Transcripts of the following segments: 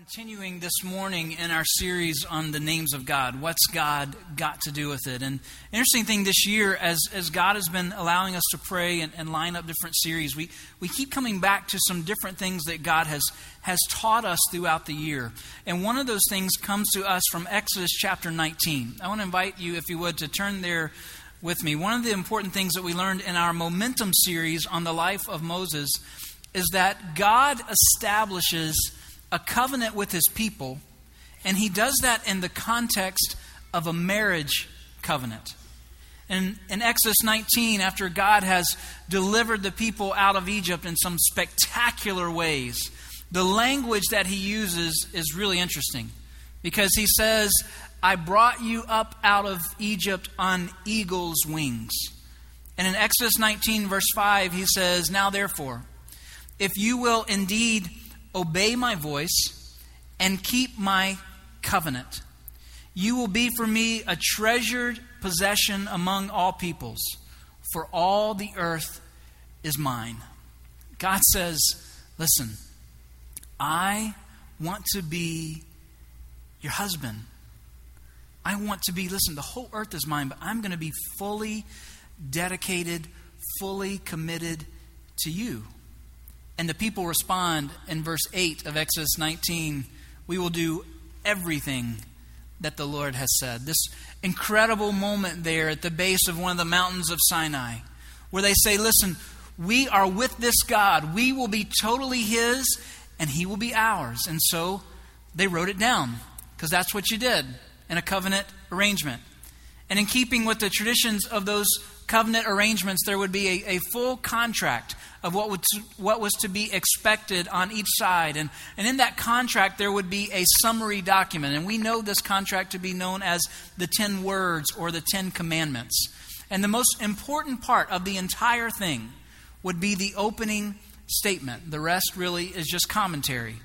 Continuing this morning in our series on the names of God, what's God got to do with it? And interesting thing this year, as, as God has been allowing us to pray and, and line up different series, we, we keep coming back to some different things that God has, has taught us throughout the year. And one of those things comes to us from Exodus chapter 19. I want to invite you, if you would, to turn there with me. One of the important things that we learned in our Momentum series on the life of Moses is that God establishes a covenant with his people, and he does that in the context of a marriage covenant. In, in Exodus 19, after God has delivered the people out of Egypt in some spectacular ways, the language that he uses is really interesting because he says, I brought you up out of Egypt on eagle's wings. And in Exodus 19, verse 5, he says, Now therefore, if you will indeed obey my voice, and keep my covenant. You will be for me a treasured possession among all peoples, for all the earth is mine. God says, Listen, I want to be your husband. I want to be, listen, the whole earth is mine, but I'm going to be fully dedicated, fully committed to you. And the people respond in verse 8 of Exodus 19 We will do everything that the Lord has said. This incredible moment there at the base of one of the mountains of Sinai, where they say, Listen, we are with this God. We will be totally His, and He will be ours. And so they wrote it down, because that's what you did in a covenant arrangement. And in keeping with the traditions of those covenant arrangements, there would be a, a full contract of what, would, what was to be expected on each side. And, and in that contract, there would be a summary document. And we know this contract to be known as the Ten Words or the Ten Commandments. And the most important part of the entire thing would be the opening statement. The rest really is just commentary.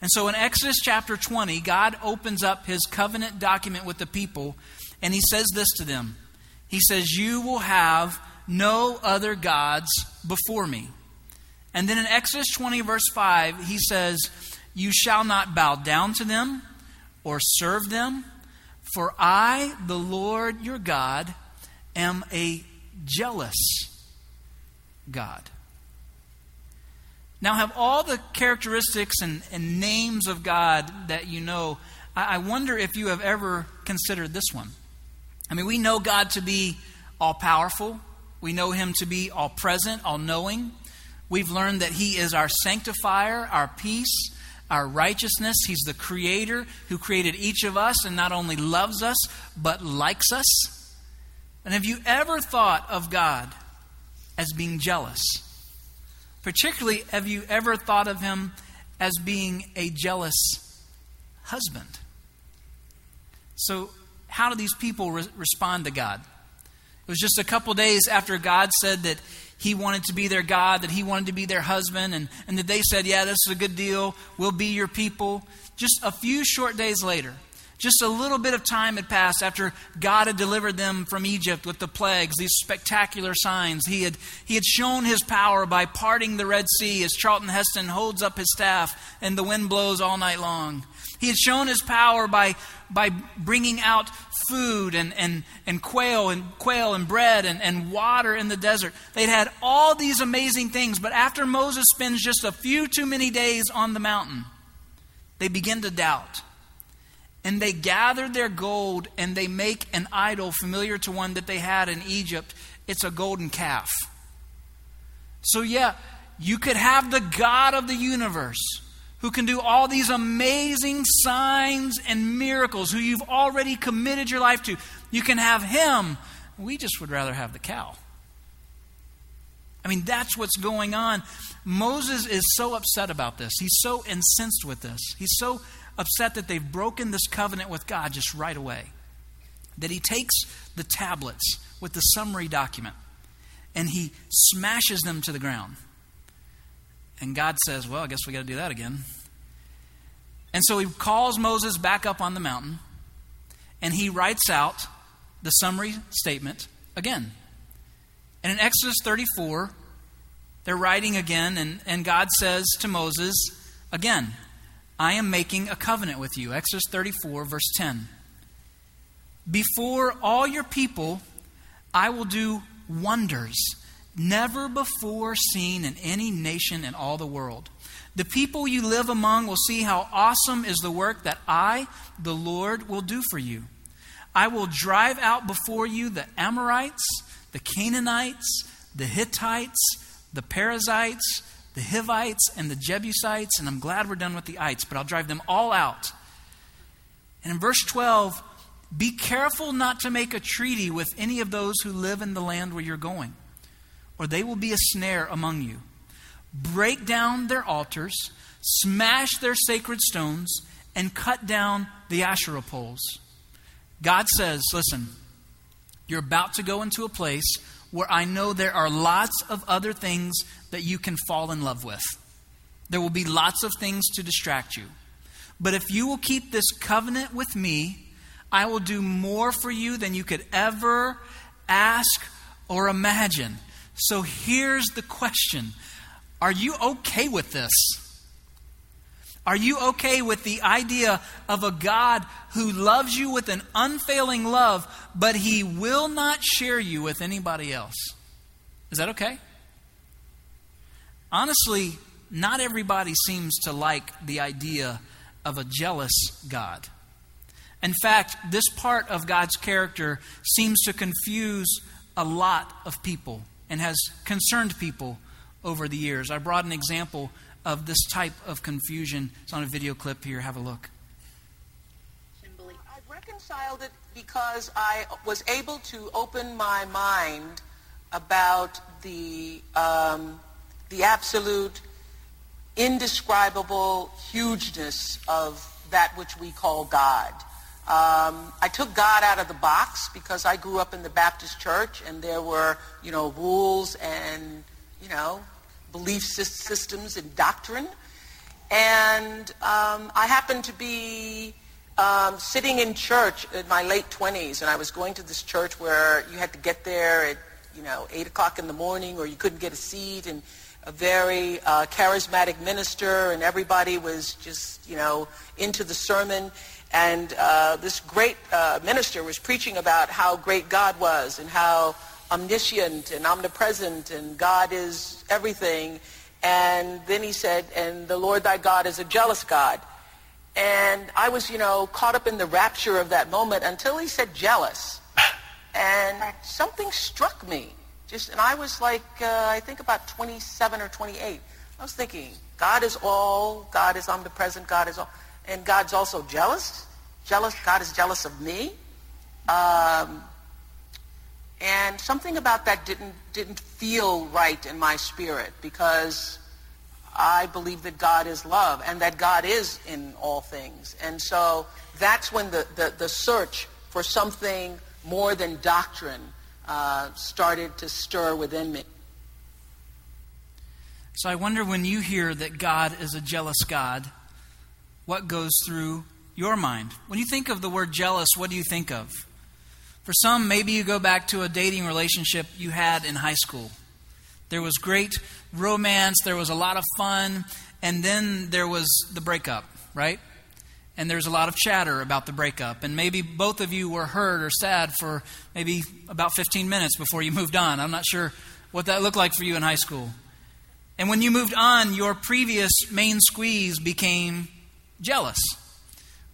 And so in Exodus chapter 20, God opens up his covenant document with the people, and he says this to them He says, You will have no other gods before me. And then in Exodus 20, verse 5, he says, You shall not bow down to them or serve them, for I, the Lord your God, am a jealous God. Now, have all the characteristics and, and names of God that you know, I, I wonder if you have ever considered this one. I mean, we know God to be all powerful, we know him to be all present, all knowing. We've learned that he is our sanctifier, our peace, our righteousness. He's the creator who created each of us and not only loves us, but likes us. And have you ever thought of God as being jealous? Particularly, have you ever thought of him as being a jealous husband? So, how do these people re- respond to God? It was just a couple days after God said that He wanted to be their God, that He wanted to be their husband, and, and that they said, Yeah, this is a good deal. We'll be your people. Just a few short days later, just a little bit of time had passed after God had delivered them from Egypt with the plagues, these spectacular signs. He had, he had shown his power by parting the Red Sea as Charlton Heston holds up his staff and the wind blows all night long. He had shown his power by, by bringing out food and, and, and quail and quail and bread and, and water in the desert. They'd had all these amazing things, but after Moses spends just a few too many days on the mountain, they begin to doubt. And they gather their gold and they make an idol familiar to one that they had in Egypt. It's a golden calf. So, yeah, you could have the God of the universe who can do all these amazing signs and miracles, who you've already committed your life to. You can have him. We just would rather have the cow. I mean, that's what's going on. Moses is so upset about this. He's so incensed with this. He's so upset that they've broken this covenant with God just right away that he takes the tablets with the summary document and he smashes them to the ground. And God says, Well, I guess we got to do that again. And so he calls Moses back up on the mountain and he writes out the summary statement again. And in Exodus 34, they're writing again, and, and God says to Moses, Again, I am making a covenant with you. Exodus 34, verse 10. Before all your people, I will do wonders never before seen in any nation in all the world. The people you live among will see how awesome is the work that I, the Lord, will do for you. I will drive out before you the Amorites, the Canaanites, the Hittites, the Perizzites, the Hivites, and the Jebusites. And I'm glad we're done with the ites, but I'll drive them all out. And in verse 12, be careful not to make a treaty with any of those who live in the land where you're going, or they will be a snare among you break down their altars, smash their sacred stones, and cut down the Asherah poles. God says, Listen, you're about to go into a place where I know there are lots of other things that you can fall in love with. There will be lots of things to distract you. But if you will keep this covenant with me, I will do more for you than you could ever ask or imagine. So here's the question are you okay with this? Are you okay with the idea of a God who loves you with an unfailing love, but he will not share you with anybody else? Is that okay? Honestly, not everybody seems to like the idea of a jealous God. In fact, this part of God's character seems to confuse a lot of people and has concerned people over the years. I brought an example of this type of confusion. It's on a video clip here. Have a look. I've reconciled it because I was able to open my mind about the um, the absolute indescribable hugeness of that which we call God. Um, I took God out of the box because I grew up in the Baptist church and there were, you know, rules and, you know, belief systems and doctrine. And um, I happened to be um, sitting in church in my late 20s, and I was going to this church where you had to get there at, you know, 8 o'clock in the morning, or you couldn't get a seat, and a very uh, charismatic minister, and everybody was just, you know, into the sermon. And uh, this great uh, minister was preaching about how great God was and how omniscient and omnipresent and God is everything. And then he said, and the Lord thy God is a jealous God. And I was, you know, caught up in the rapture of that moment until he said jealous. And something struck me. Just, and I was like, uh, I think about 27 or 28. I was thinking, God is all, God is omnipresent, God is all, and God's also jealous. Jealous, God is jealous of me. Um, and something about that didn't, didn't feel right in my spirit because I believe that God is love and that God is in all things. And so that's when the, the, the search for something more than doctrine uh, started to stir within me. So I wonder when you hear that God is a jealous God, what goes through your mind? When you think of the word jealous, what do you think of? For some, maybe you go back to a dating relationship you had in high school. There was great romance, there was a lot of fun, and then there was the breakup, right? And there's a lot of chatter about the breakup. And maybe both of you were hurt or sad for maybe about 15 minutes before you moved on. I'm not sure what that looked like for you in high school. And when you moved on, your previous main squeeze became jealous.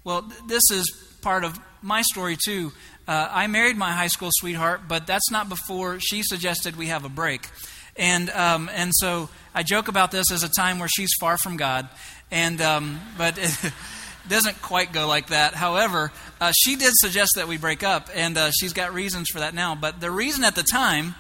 Well, this is part of my story too. Uh, I married my high school sweetheart, but that's not before she suggested we have a break. And, um, and so I joke about this as a time where she's far from God. And, um, but it doesn't quite go like that. However, uh, she did suggest that we break up, and uh, she's got reasons for that now. But the reason at the time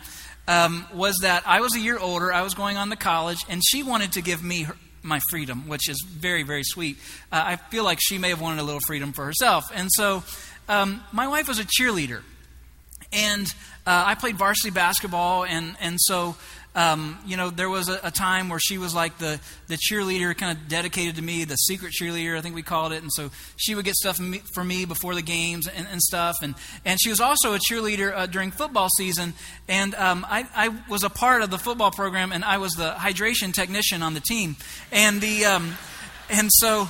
um, was that I was a year older, I was going on to college, and she wanted to give me her, my freedom, which is very, very sweet. Uh, I feel like she may have wanted a little freedom for herself. And so um, my wife was a cheerleader, and uh, I played varsity basketball, and and so. Um, you know, there was a, a, time where she was like the, the cheerleader, kind of dedicated to me, the secret cheerleader, I think we called it. And so she would get stuff for me before the games and, and stuff. And, and she was also a cheerleader uh, during football season. And um, I, I was a part of the football program, and I was the hydration technician on the team. And, the, um, and so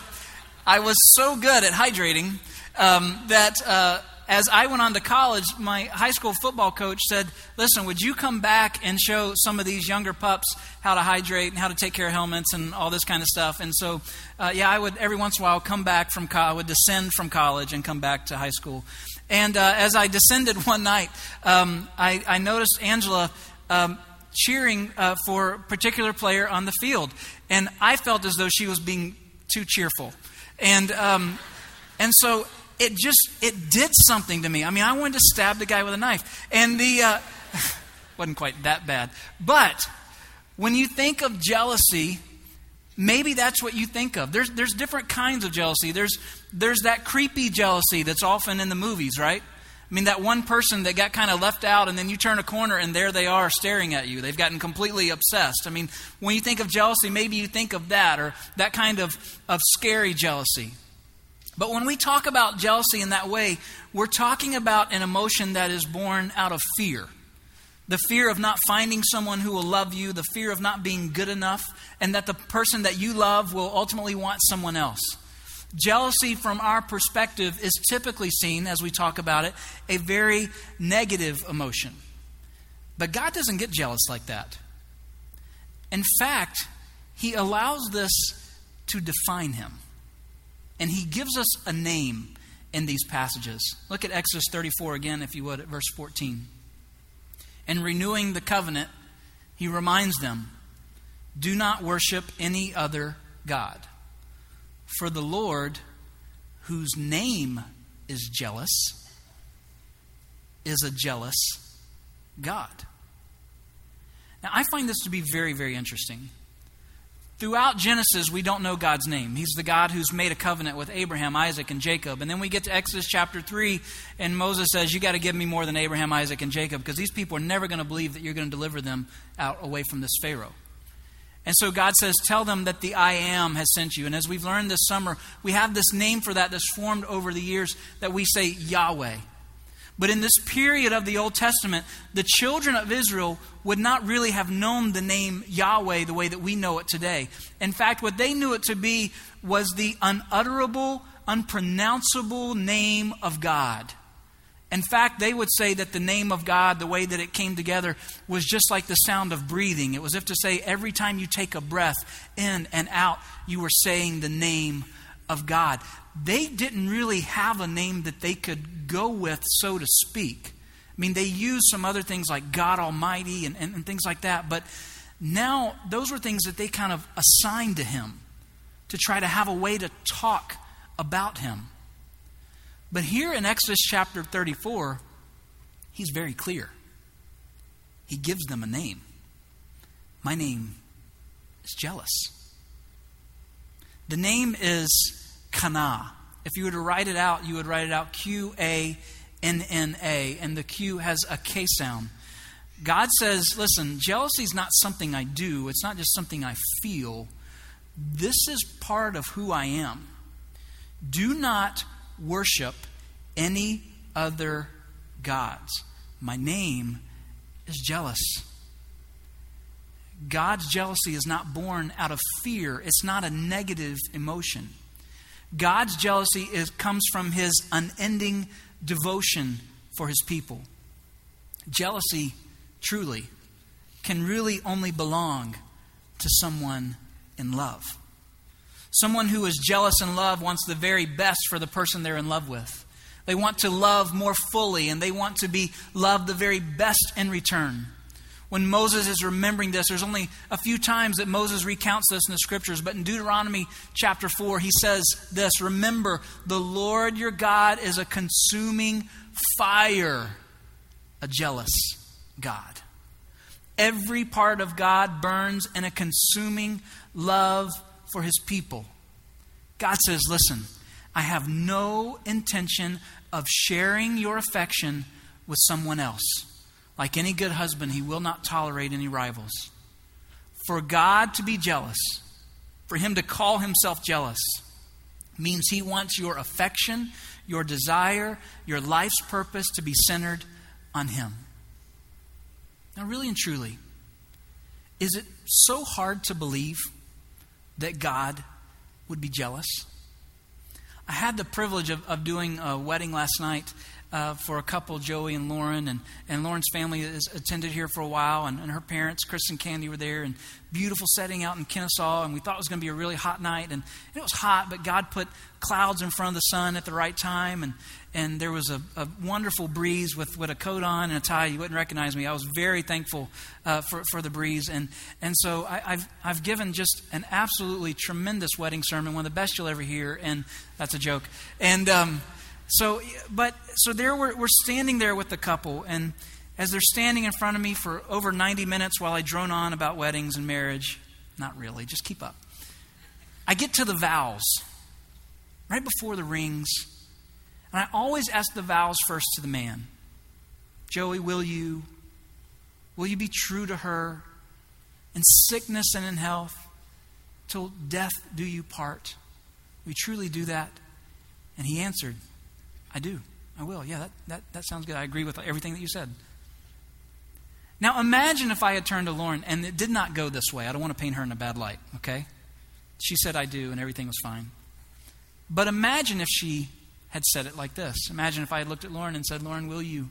I was so good at hydrating um, that uh, as I went on to college, my high school football coach said, Listen, would you come back and show some of these younger pups how to hydrate and how to take care of helmets and all this kind of stuff? And so, uh, yeah, I would every once in a while come back from college, I would descend from college and come back to high school. And uh, as I descended one night, um, I, I, noticed Angela um, cheering uh, for a particular player on the field. And I felt as though she was being too cheerful. And, um, and so it just, it did something to me. I mean, I wanted to stab the guy with a knife. And the, uh, wasn't quite that bad. But when you think of jealousy, maybe that's what you think of. There's, there's different kinds of jealousy. There's, there's that creepy jealousy that's often in the movies, right? I mean, that one person that got kind of left out, and then you turn a corner and there they are staring at you. They've gotten completely obsessed. I mean, when you think of jealousy, maybe you think of that or that kind of, of scary jealousy. But when we talk about jealousy in that way, we're talking about an emotion that is born out of fear the fear of not finding someone who will love you, the fear of not being good enough, and that the person that you love will ultimately want someone else. Jealousy, from our perspective, is typically seen, as we talk about it, a very negative emotion. But God doesn't get jealous like that. In fact, He allows this to define Him. And He gives us a name in these passages. Look at Exodus 34 again, if you would, at verse 14. And renewing the covenant, He reminds them do not worship any other God. For the Lord, whose name is jealous, is a jealous God. Now, I find this to be very, very interesting. Throughout Genesis, we don't know God's name. He's the God who's made a covenant with Abraham, Isaac, and Jacob. And then we get to Exodus chapter 3, and Moses says, You got to give me more than Abraham, Isaac, and Jacob, because these people are never going to believe that you're going to deliver them out away from this Pharaoh. And so God says, Tell them that the I am has sent you. And as we've learned this summer, we have this name for that that's formed over the years that we say Yahweh. But in this period of the Old Testament, the children of Israel would not really have known the name Yahweh the way that we know it today. In fact, what they knew it to be was the unutterable, unpronounceable name of God. In fact, they would say that the name of God, the way that it came together, was just like the sound of breathing. It was if to say every time you take a breath in and out, you were saying the name of God. They didn't really have a name that they could go with, so to speak. I mean, they used some other things like God Almighty and, and, and things like that, but now those were things that they kind of assigned to Him to try to have a way to talk about Him. But here in Exodus chapter 34, he's very clear. He gives them a name. My name is jealous. The name is Kana. If you were to write it out, you would write it out Q A N N A, and the Q has a K sound. God says, listen, jealousy is not something I do, it's not just something I feel. This is part of who I am. Do not worship any other gods. My name is jealous. God's jealousy is not born out of fear, it's not a negative emotion. God's jealousy is, comes from his unending devotion for his people. Jealousy, truly, can really only belong to someone in love. Someone who is jealous in love wants the very best for the person they're in love with. They want to love more fully and they want to be loved the very best in return. When Moses is remembering this, there's only a few times that Moses recounts this in the scriptures, but in Deuteronomy chapter 4, he says this Remember, the Lord your God is a consuming fire, a jealous God. Every part of God burns in a consuming love for his people. God says, Listen, I have no intention of sharing your affection with someone else. Like any good husband, he will not tolerate any rivals. For God to be jealous, for him to call himself jealous, means he wants your affection, your desire, your life's purpose to be centered on him. Now, really and truly, is it so hard to believe that God would be jealous? I had the privilege of, of doing a wedding last night uh, for a couple, Joey and Lauren, and, and Lauren's family has attended here for a while, and, and her parents, Chris and Candy, were there, and beautiful setting out in Kennesaw, and we thought it was going to be a really hot night, and, and it was hot, but God put clouds in front of the sun at the right time, and, and there was a, a wonderful breeze with, with a coat on and a tie. You wouldn't recognize me. I was very thankful uh, for, for the breeze, and, and so I, I've, I've given just an absolutely tremendous wedding sermon, one of the best you'll ever hear, and that's a joke, and... Um, so, but so there we're, we're standing there with the couple, and as they're standing in front of me for over 90 minutes while I drone on about weddings and marriage, not really, just keep up. I get to the vows right before the rings, and I always ask the vows first to the man. Joey, will you? Will you be true to her in sickness and in health till death do you part? We truly do that? And he answered, I do. I will. Yeah, that, that, that sounds good. I agree with everything that you said. Now, imagine if I had turned to Lauren and it did not go this way. I don't want to paint her in a bad light, okay? She said, I do, and everything was fine. But imagine if she had said it like this. Imagine if I had looked at Lauren and said, Lauren, will you,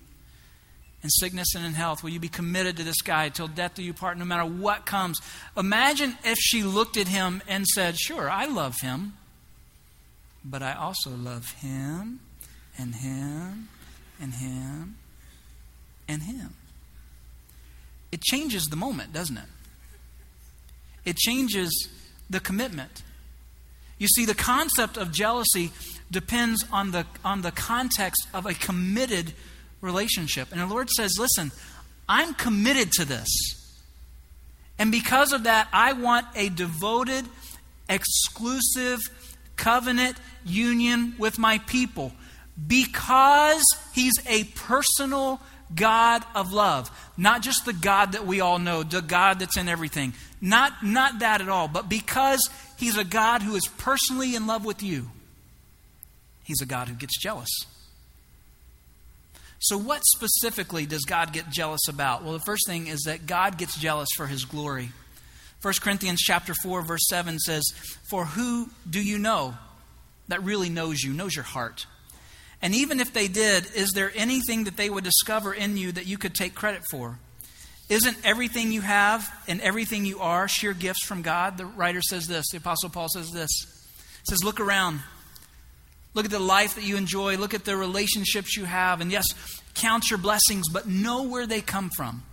in sickness and in health, will you be committed to this guy till death do you part, no matter what comes? Imagine if she looked at him and said, Sure, I love him, but I also love him and him and him and him. It changes the moment, doesn't it? It changes the commitment. You see, the concept of jealousy depends on the, on the context of a committed relationship. And the Lord says, Listen, I'm committed to this. And because of that, I want a devoted, exclusive covenant union with my people because he's a personal God of love. Not just the God that we all know, the God that's in everything. Not, not that at all, but because he's a God who is personally in love with you, he's a God who gets jealous. So, what specifically does God get jealous about? Well, the first thing is that God gets jealous for his glory. 1 Corinthians chapter 4 verse 7 says, "For who do you know that really knows you, knows your heart?" And even if they did, is there anything that they would discover in you that you could take credit for? Isn't everything you have and everything you are sheer gifts from God? The writer says this, the Apostle Paul says this. He says, Look around. Look at the life that you enjoy. Look at the relationships you have. And yes, count your blessings, but know where they come from.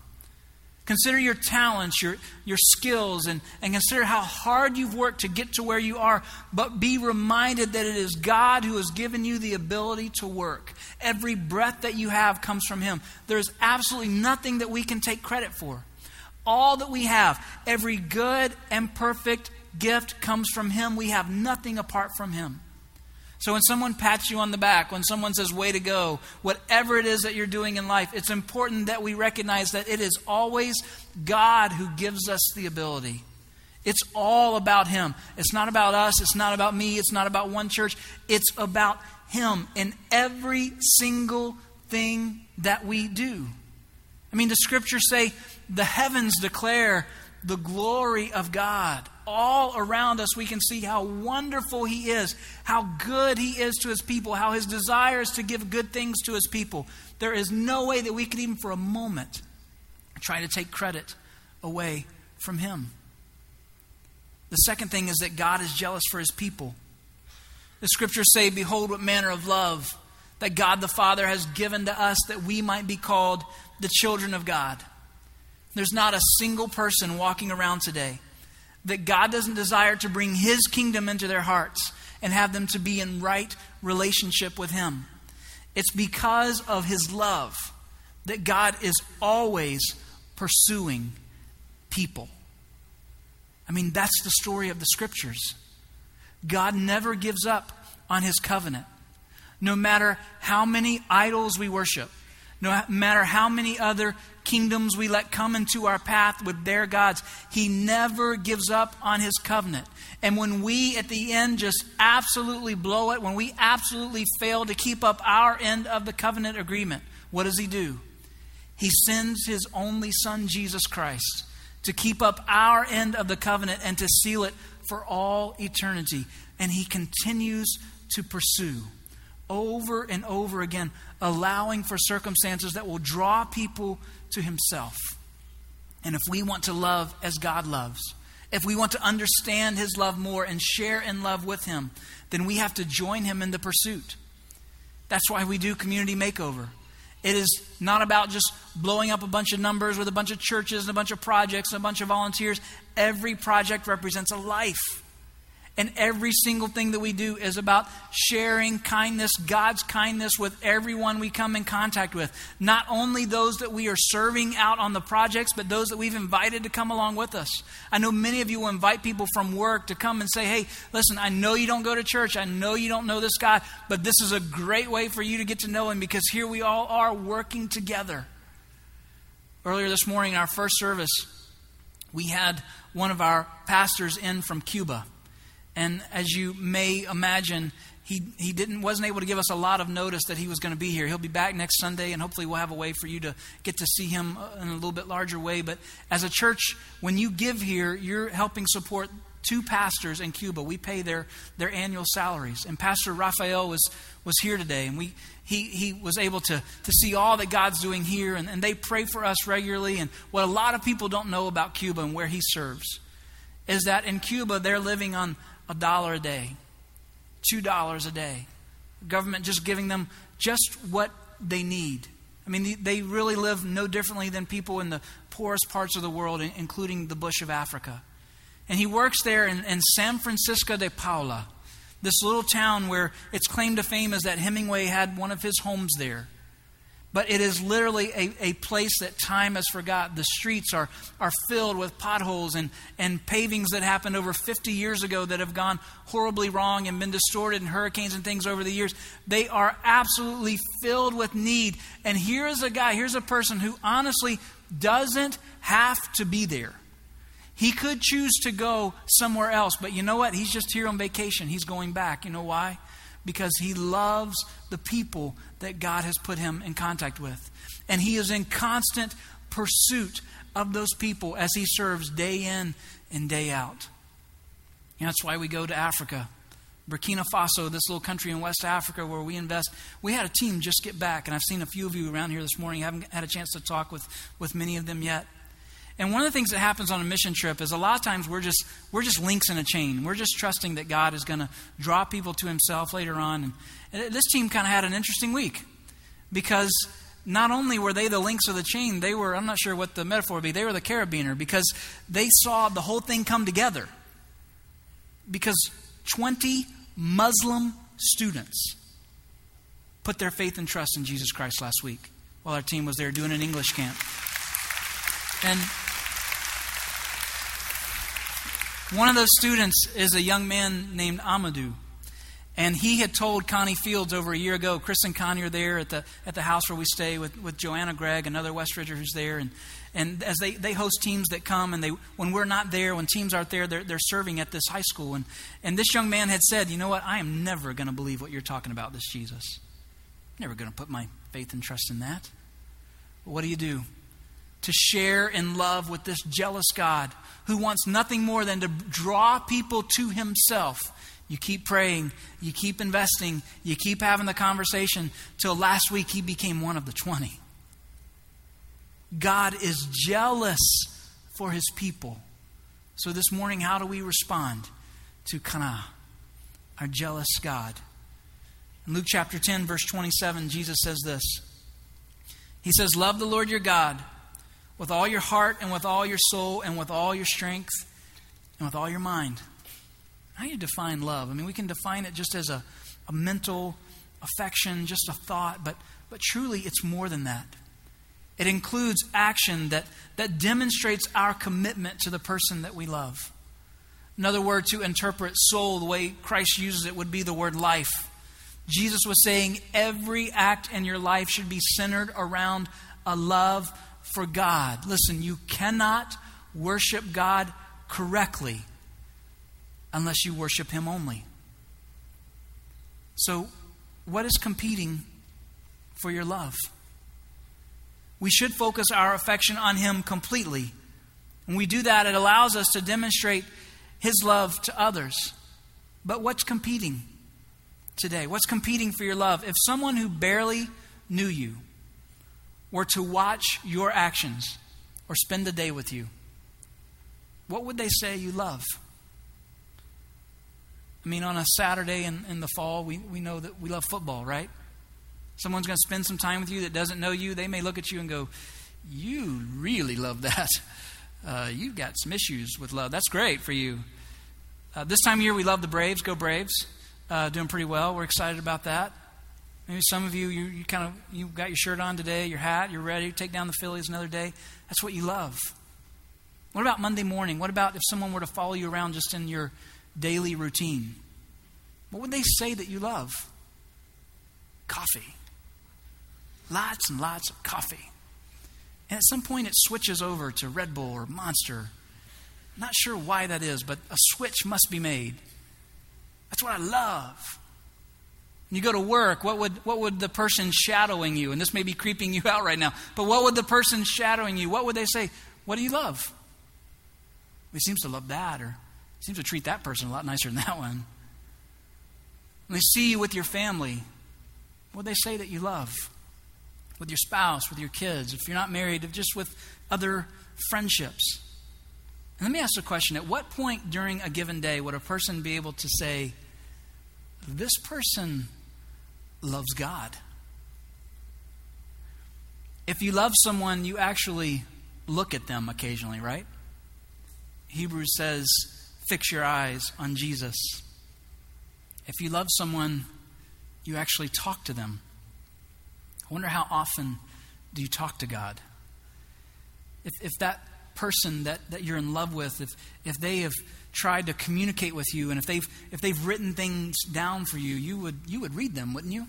Consider your talents, your, your skills, and, and consider how hard you've worked to get to where you are. But be reminded that it is God who has given you the ability to work. Every breath that you have comes from Him. There's absolutely nothing that we can take credit for. All that we have, every good and perfect gift comes from Him. We have nothing apart from Him. So when someone pats you on the back, when someone says, way to go, whatever it is that you're doing in life, it's important that we recognize that it is always God who gives us the ability. It's all about Him. It's not about us. It's not about me. It's not about one church. It's about Him in every single thing that we do. I mean, the scriptures say the heavens declare the glory of God all around us, we can see how wonderful He is, how good He is to His people, how His desire is to give good things to His people. There is no way that we can even for a moment try to take credit away from Him. The second thing is that God is jealous for His people. The scriptures say, Behold, what manner of love that God the Father has given to us that we might be called the children of God. There's not a single person walking around today that God doesn't desire to bring His kingdom into their hearts and have them to be in right relationship with Him. It's because of His love that God is always pursuing people. I mean, that's the story of the scriptures. God never gives up on His covenant. No matter how many idols we worship, no matter how many other kingdoms we let come into our path with their gods. He never gives up on his covenant. And when we at the end just absolutely blow it, when we absolutely fail to keep up our end of the covenant agreement, what does he do? He sends his only son, Jesus Christ, to keep up our end of the covenant and to seal it for all eternity. And he continues to pursue over and over again, allowing for circumstances that will draw people to Himself. And if we want to love as God loves, if we want to understand His love more and share in love with Him, then we have to join Him in the pursuit. That's why we do community makeover. It is not about just blowing up a bunch of numbers with a bunch of churches and a bunch of projects and a bunch of volunteers. Every project represents a life. And every single thing that we do is about sharing kindness, God's kindness, with everyone we come in contact with. Not only those that we are serving out on the projects, but those that we've invited to come along with us. I know many of you will invite people from work to come and say, hey, listen, I know you don't go to church. I know you don't know this guy, but this is a great way for you to get to know Him because here we all are working together. Earlier this morning, in our first service, we had one of our pastors in from Cuba. And as you may imagine, he, he didn't, wasn't able to give us a lot of notice that he was going to be here. He'll be back next Sunday, and hopefully, we'll have a way for you to get to see him uh, in a little bit larger way. But as a church, when you give here, you're helping support two pastors in Cuba. We pay their, their annual salaries. And Pastor Rafael was, was here today, and we, he, he was able to, to see all that God's doing here, and, and they pray for us regularly. And what a lot of people don't know about Cuba and where he serves is that in Cuba, they're living on a dollar a day, two dollars a day. The government just giving them just what they need. I mean, they really live no differently than people in the poorest parts of the world, including the bush of Africa. And he works there in, in San Francisco de Paula, this little town where its claim to fame is that Hemingway had one of his homes there but it is literally a, a place that time has forgot. The streets are, are filled with potholes and, and pavings that happened over 50 years ago that have gone horribly wrong and been distorted in hurricanes and things over the years. They are absolutely filled with need. And here is a guy, here's a person who honestly doesn't have to be there. He could choose to go somewhere else, but you know what? He's just here on vacation. He's going back. You know why? Because he loves the people that God has put him in contact with. And he is in constant pursuit of those people as he serves day in and day out. And that's why we go to Africa. Burkina Faso, this little country in West Africa where we invest. We had a team just get back, and I've seen a few of you around here this morning. I haven't had a chance to talk with, with many of them yet. And one of the things that happens on a mission trip is a lot of times we're just we're just links in a chain. We're just trusting that God is going to draw people to Himself later on. And, this team kind of had an interesting week because not only were they the links of the chain, they were, I'm not sure what the metaphor would be, they were the carabiner because they saw the whole thing come together. Because 20 Muslim students put their faith and trust in Jesus Christ last week while our team was there doing an English camp. And one of those students is a young man named Amadou. And he had told Connie Fields over a year ago, Chris and Connie are there at the, at the house where we stay with, with Joanna Gregg, another Westridger who's there. And, and as they, they host teams that come, and they, when we're not there, when teams aren't there, they're, they're serving at this high school. And, and this young man had said, You know what? I am never going to believe what you're talking about, this Jesus. I'm never going to put my faith and trust in that. But what do you do? To share in love with this jealous God who wants nothing more than to draw people to himself you keep praying, you keep investing, you keep having the conversation till last week he became one of the 20. God is jealous for his people. So this morning, how do we respond to Kana, our jealous God? In Luke chapter 10, verse 27, Jesus says this He says, Love the Lord your God with all your heart and with all your soul and with all your strength and with all your mind. How do you define love? I mean, we can define it just as a, a mental affection, just a thought, but, but truly it's more than that. It includes action that, that demonstrates our commitment to the person that we love. Another word to interpret soul, the way Christ uses it, would be the word life. Jesus was saying every act in your life should be centered around a love for God. Listen, you cannot worship God correctly unless you worship Him only. So, what is competing for your love? We should focus our affection on Him completely. When we do that, it allows us to demonstrate His love to others. But what's competing? today? What's competing for your love? If someone who barely knew you were to watch your actions or spend a day with you, what would they say you love? I mean, on a Saturday in, in the fall, we, we know that we love football, right? Someone's going to spend some time with you that doesn't know you. They may look at you and go, You really love that. Uh, you've got some issues with love. That's great for you. Uh, this time of year, we love the Braves. Go Braves. Uh, doing pretty well. We're excited about that. Maybe some of you, you, you kind of you got your shirt on today, your hat, you're ready to take down the Phillies another day. That's what you love. What about Monday morning? What about if someone were to follow you around just in your daily routine? What would they say that you love? Coffee. Lots and lots of coffee. And at some point, it switches over to Red Bull or Monster. not sure why that is, but a switch must be made. That's what I love. You go to work, what would, what would the person shadowing you, and this may be creeping you out right now, but what would the person shadowing you, what would they say? What do you love? He seems to love that, or he seems to treat that person a lot nicer than that one. When they see you with your family, what would they say that you love? with your spouse, with your kids, if you're not married, just with other friendships. And let me ask a question at what point during a given day would a person be able to say, This person loves God? If you love someone, you actually look at them occasionally, right? Hebrews says, Fix your eyes on Jesus. If you love someone, you actually talk to them. I wonder how often do you talk to God? If, if that person that, that you're in love with, if, if they have tried to communicate with you and if they've, if they've written things down for you, you would, you would read them, wouldn't you?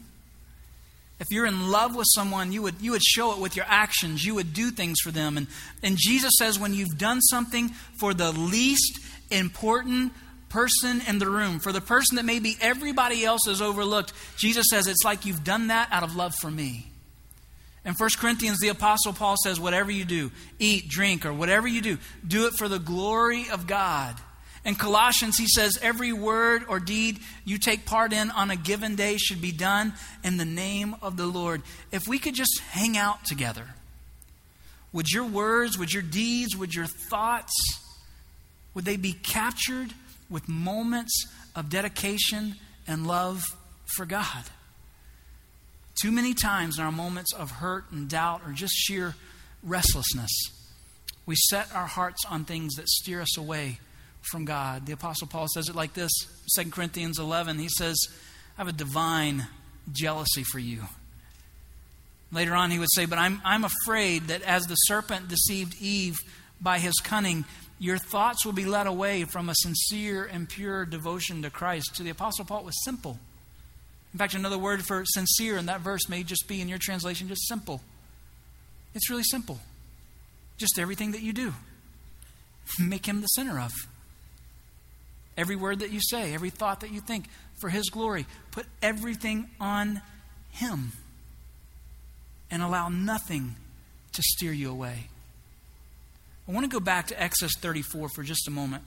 If you're in love with someone, you would, you would show it with your actions. You would do things for them. And, and Jesus says, when you've done something for the least important person in the room, for the person that maybe everybody else has overlooked, Jesus says it's like you've done that out of love for me. In 1 Corinthians, the Apostle Paul says, Whatever you do, eat, drink, or whatever you do, do it for the glory of God. In Colossians, he says, Every word or deed you take part in on a given day should be done in the name of the Lord. If we could just hang out together, would your words, would your deeds, would your thoughts, would they be captured with moments of dedication and love for God. Too many times in our moments of hurt and doubt or just sheer restlessness, we set our hearts on things that steer us away from God. The Apostle Paul says it like this 2 Corinthians 11. He says, I have a divine jealousy for you. Later on, he would say, But I'm, I'm afraid that as the serpent deceived Eve by his cunning, your thoughts will be led away from a sincere and pure devotion to Christ. To the Apostle Paul, it was simple. In fact, another word for sincere in that verse may just be in your translation just simple. It's really simple. Just everything that you do, make him the center of. Every word that you say, every thought that you think, for his glory, put everything on him and allow nothing to steer you away. I want to go back to Exodus 34 for just a moment.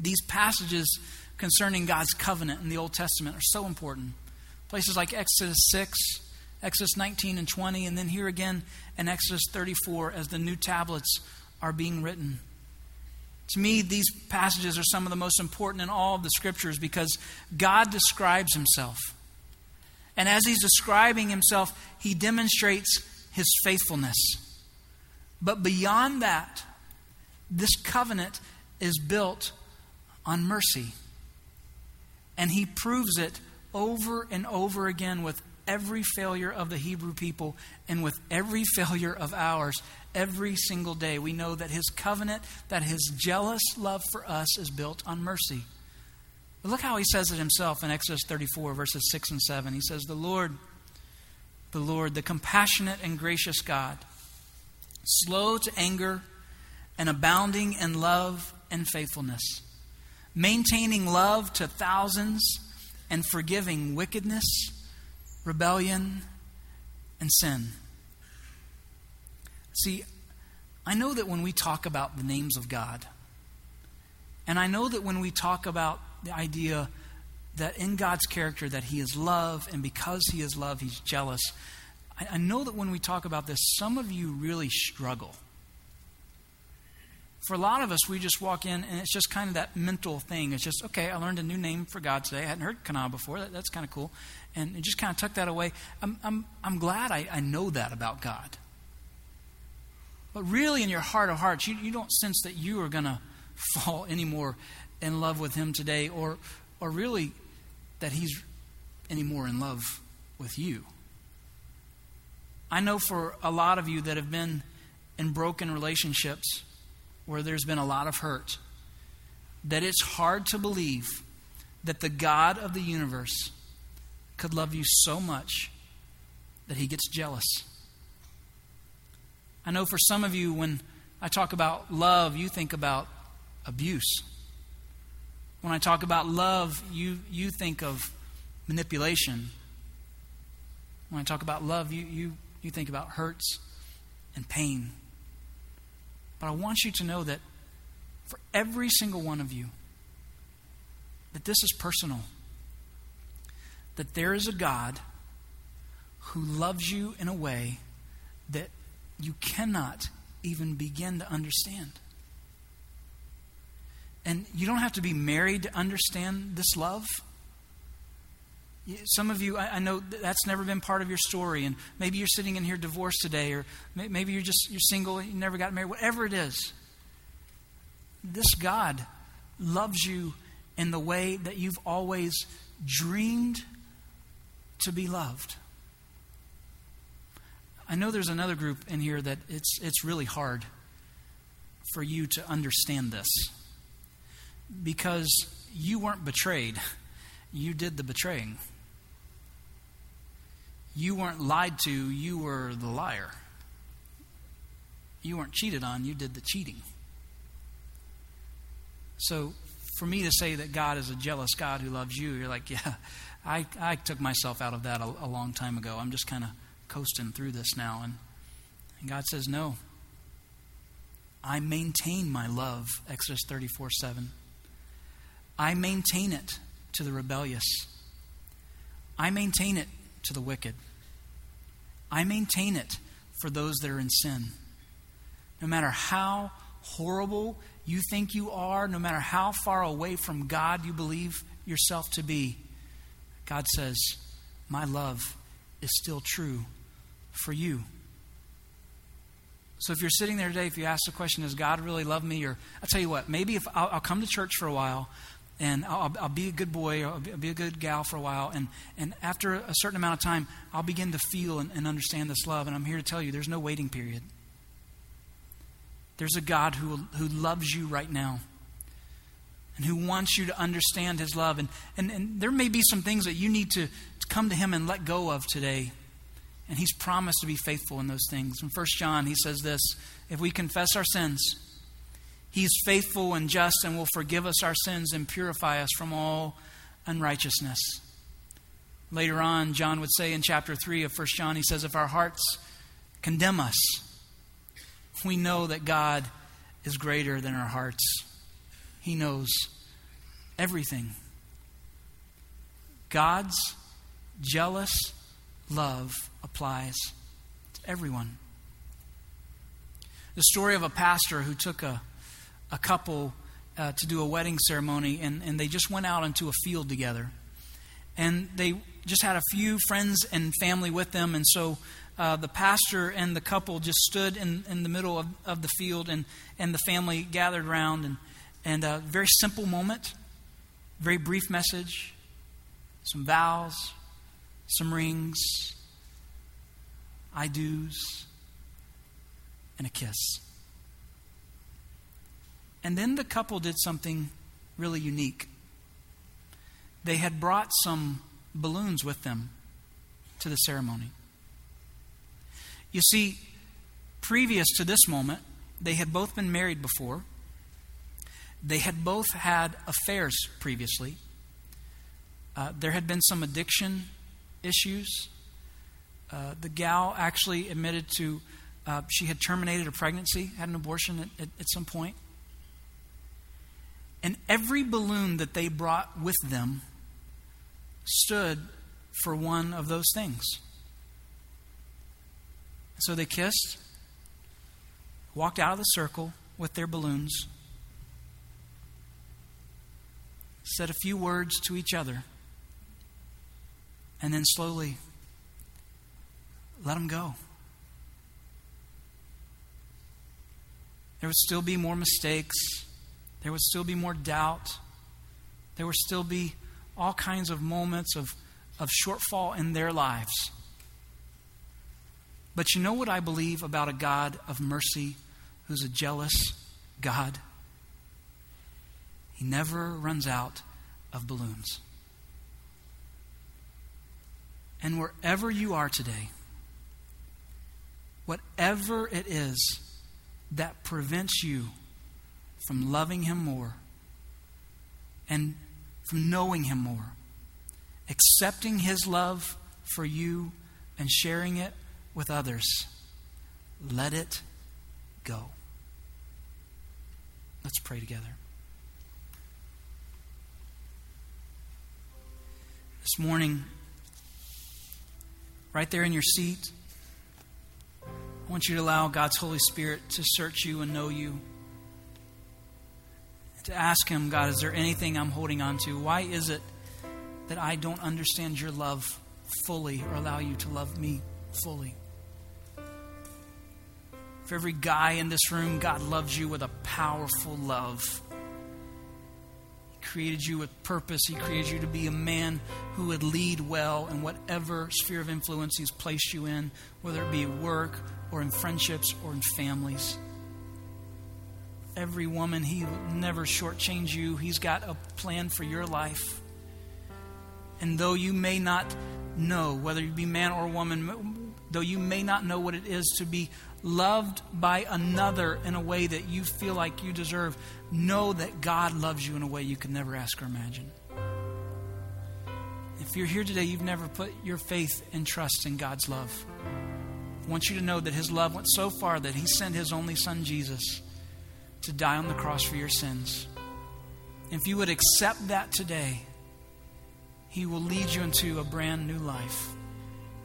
These passages concerning God's covenant in the Old Testament are so important. Places like Exodus 6, Exodus 19 and 20, and then here again in Exodus 34 as the new tablets are being written. To me, these passages are some of the most important in all of the scriptures because God describes himself. And as he's describing himself, he demonstrates his faithfulness. But beyond that, this covenant is built on mercy. And he proves it over and over again with every failure of the Hebrew people and with every failure of ours every single day. We know that his covenant, that his jealous love for us is built on mercy. But look how he says it himself in Exodus 34, verses 6 and 7. He says, The Lord, the Lord, the compassionate and gracious God slow to anger, and abounding in love and faithfulness, maintaining love to thousands, and forgiving wickedness, rebellion, and sin. See, I know that when we talk about the names of God, and I know that when we talk about the idea that in God's character that He is love, and because He is love, He's jealous. I, know that when we talk about this, some of you really struggle. For a lot of us, we just walk in and it's just kind of that mental thing. It's just, okay, I learned a new name for God today. I hadn't heard Kana before. That, that's kind of cool. And just kind of tuck that away. I'm, I'm, I'm glad I, I know that about God. But really, in your heart of hearts, you, you don't sense that you are going to fall any more in love with Him today, or, or really that He's any more in love with you. I know for a lot of you that have been in broken relationships where there's been a lot of hurt, that it's hard to believe that the God of the universe could love you so much that he gets jealous. I know for some of you, when I talk about love, you think about abuse. When I talk about love, you, you think of manipulation. When I talk about love, you, you, you think about hurts and pain. But I want you to know that for every single one of you, that this is personal. That there is a God who loves you in a way that you cannot even begin to understand. And you don't have to be married to understand this love. Some of you, I, know that's never been part of your story, and maybe you're sitting in here divorced today, or maybe you're just you're single, you never got married, whatever it is. This God loves you in the way that you've always dreamed to be loved. I know there's another group in here that it's it's really hard for you to understand this because you weren't betrayed, you did the betraying. You weren't lied to, you were the liar. You weren't cheated on, you did the cheating. So, for me to say that God is a jealous God who loves you, you're like, yeah, I, I took myself out of that a, a long time ago. I'm just kind of coasting through this now. And, and God says, no. I maintain my love, Exodus 34 7. I maintain it to the rebellious. I maintain it to the wicked. I maintain it for those that are in sin. No matter how horrible you think you are, no matter how far away from God you believe yourself to be, God says, My love is still true for you. So if you're sitting there today, if you ask the question, Does God really love me? Or I'll tell you what, maybe if I'll, I'll come to church for a while, and I'll, I'll, be a good boy I'll be, I'll be, a good gal for a while. And, and after a certain amount of time, I'll begin to feel and, and understand this love. And I'm here to tell you there's no waiting period. There's a God who, who loves you right now and who wants you to understand his love. And, and, and there may be some things that you need to, to come to him and let go of today. And he's promised to be faithful in those things. In 1 John, he says this If we confess our sins, He's faithful and just and will forgive us our sins and purify us from all unrighteousness. Later on, John would say in chapter 3 of 1 John, he says, If our hearts condemn us, we know that God is greater than our hearts. He knows everything. God's jealous love applies to everyone. The story of a pastor who took a a couple uh, to do a wedding ceremony, and, and they just went out into a field together. And they just had a few friends and family with them, and so uh, the pastor and the couple just stood in, in the middle of, of the field, and, and the family gathered around. And, and a very simple moment, very brief message, some vows, some rings, I do's, and a kiss. And then the couple did something really unique. They had brought some balloons with them to the ceremony. You see, previous to this moment, they had both been married before. They had both had affairs previously. Uh, there had been some addiction issues. Uh, the gal actually admitted to uh, she had terminated a pregnancy, had an abortion at, at, at some point. And every balloon that they brought with them stood for one of those things. So they kissed, walked out of the circle with their balloons, said a few words to each other, and then slowly let them go. There would still be more mistakes. There would still be more doubt. There would still be all kinds of moments of, of shortfall in their lives. But you know what I believe about a God of mercy who's a jealous God? He never runs out of balloons. And wherever you are today, whatever it is that prevents you from loving Him more and from knowing Him more, accepting His love for you and sharing it with others, let it go. Let's pray together. This morning, right there in your seat, I want you to allow God's Holy Spirit to search you and know you. To ask Him, God, is there anything I'm holding on to? Why is it that I don't understand your love fully or allow you to love me fully? For every guy in this room, God loves you with a powerful love. He created you with purpose. He created you to be a man who would lead well in whatever sphere of influence He's placed you in, whether it be work or in friendships or in families. Every woman, He will never shortchange you. He's got a plan for your life. And though you may not know, whether you be man or woman, though you may not know what it is to be loved by another in a way that you feel like you deserve, know that God loves you in a way you can never ask or imagine. If you're here today, you've never put your faith and trust in God's love. I want you to know that His love went so far that He sent His only Son, Jesus, to die on the cross for your sins. If you would accept that today, He will lead you into a brand new life.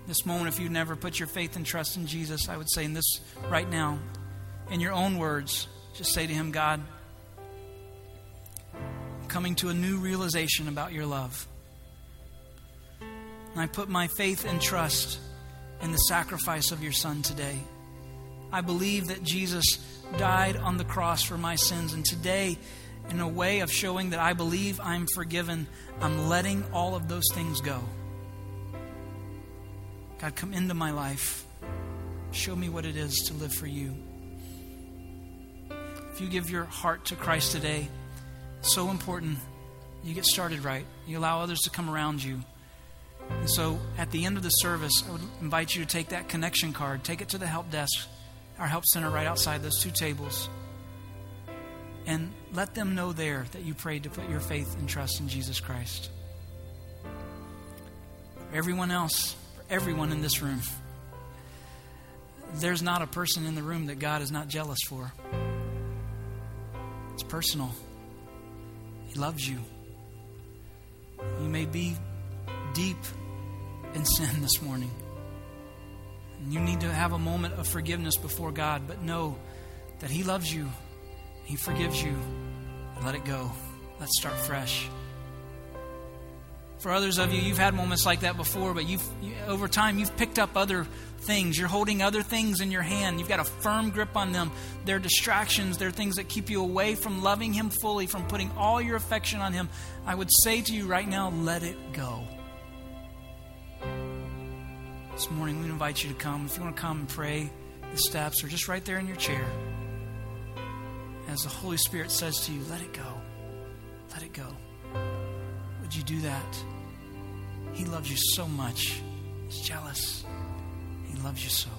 This moment, if you've never put your faith and trust in Jesus, I would say in this right now, in your own words, just say to Him, God, I'm coming to a new realization about your love. And I put my faith and trust in the sacrifice of your Son today. I believe that Jesus died on the cross for my sins, and today, in a way of showing that I believe I'm forgiven, I'm letting all of those things go. God, come into my life. Show me what it is to live for you. If you give your heart to Christ today, so important. You get started right. You allow others to come around you. And so at the end of the service, I would invite you to take that connection card, take it to the help desk, our help center right outside those two tables, and let them know there that you prayed to put your faith and trust in Jesus Christ. For everyone else, for everyone in this room, there's not a person in the room that God is not jealous for. It's personal. He loves you. You may be deep in sin this morning. And you need to have a moment of forgiveness before God, but know that He loves you, He forgives you. Let it go. Let's start fresh. For others of you, you've had moments like that before, but you've you, over time you've picked up other things. You're holding other things in your hand. You've got a firm grip on them. They're distractions. They're things that keep you away from loving Him fully, from putting all your affection on Him. I would say to you right now, let it go. This morning, we invite you to come. If you want to come and pray the steps are just right there in your chair, as the Holy Spirit says to you, let it go. Let it go. Would you do that? He loves you so much. He's jealous. He loves you so.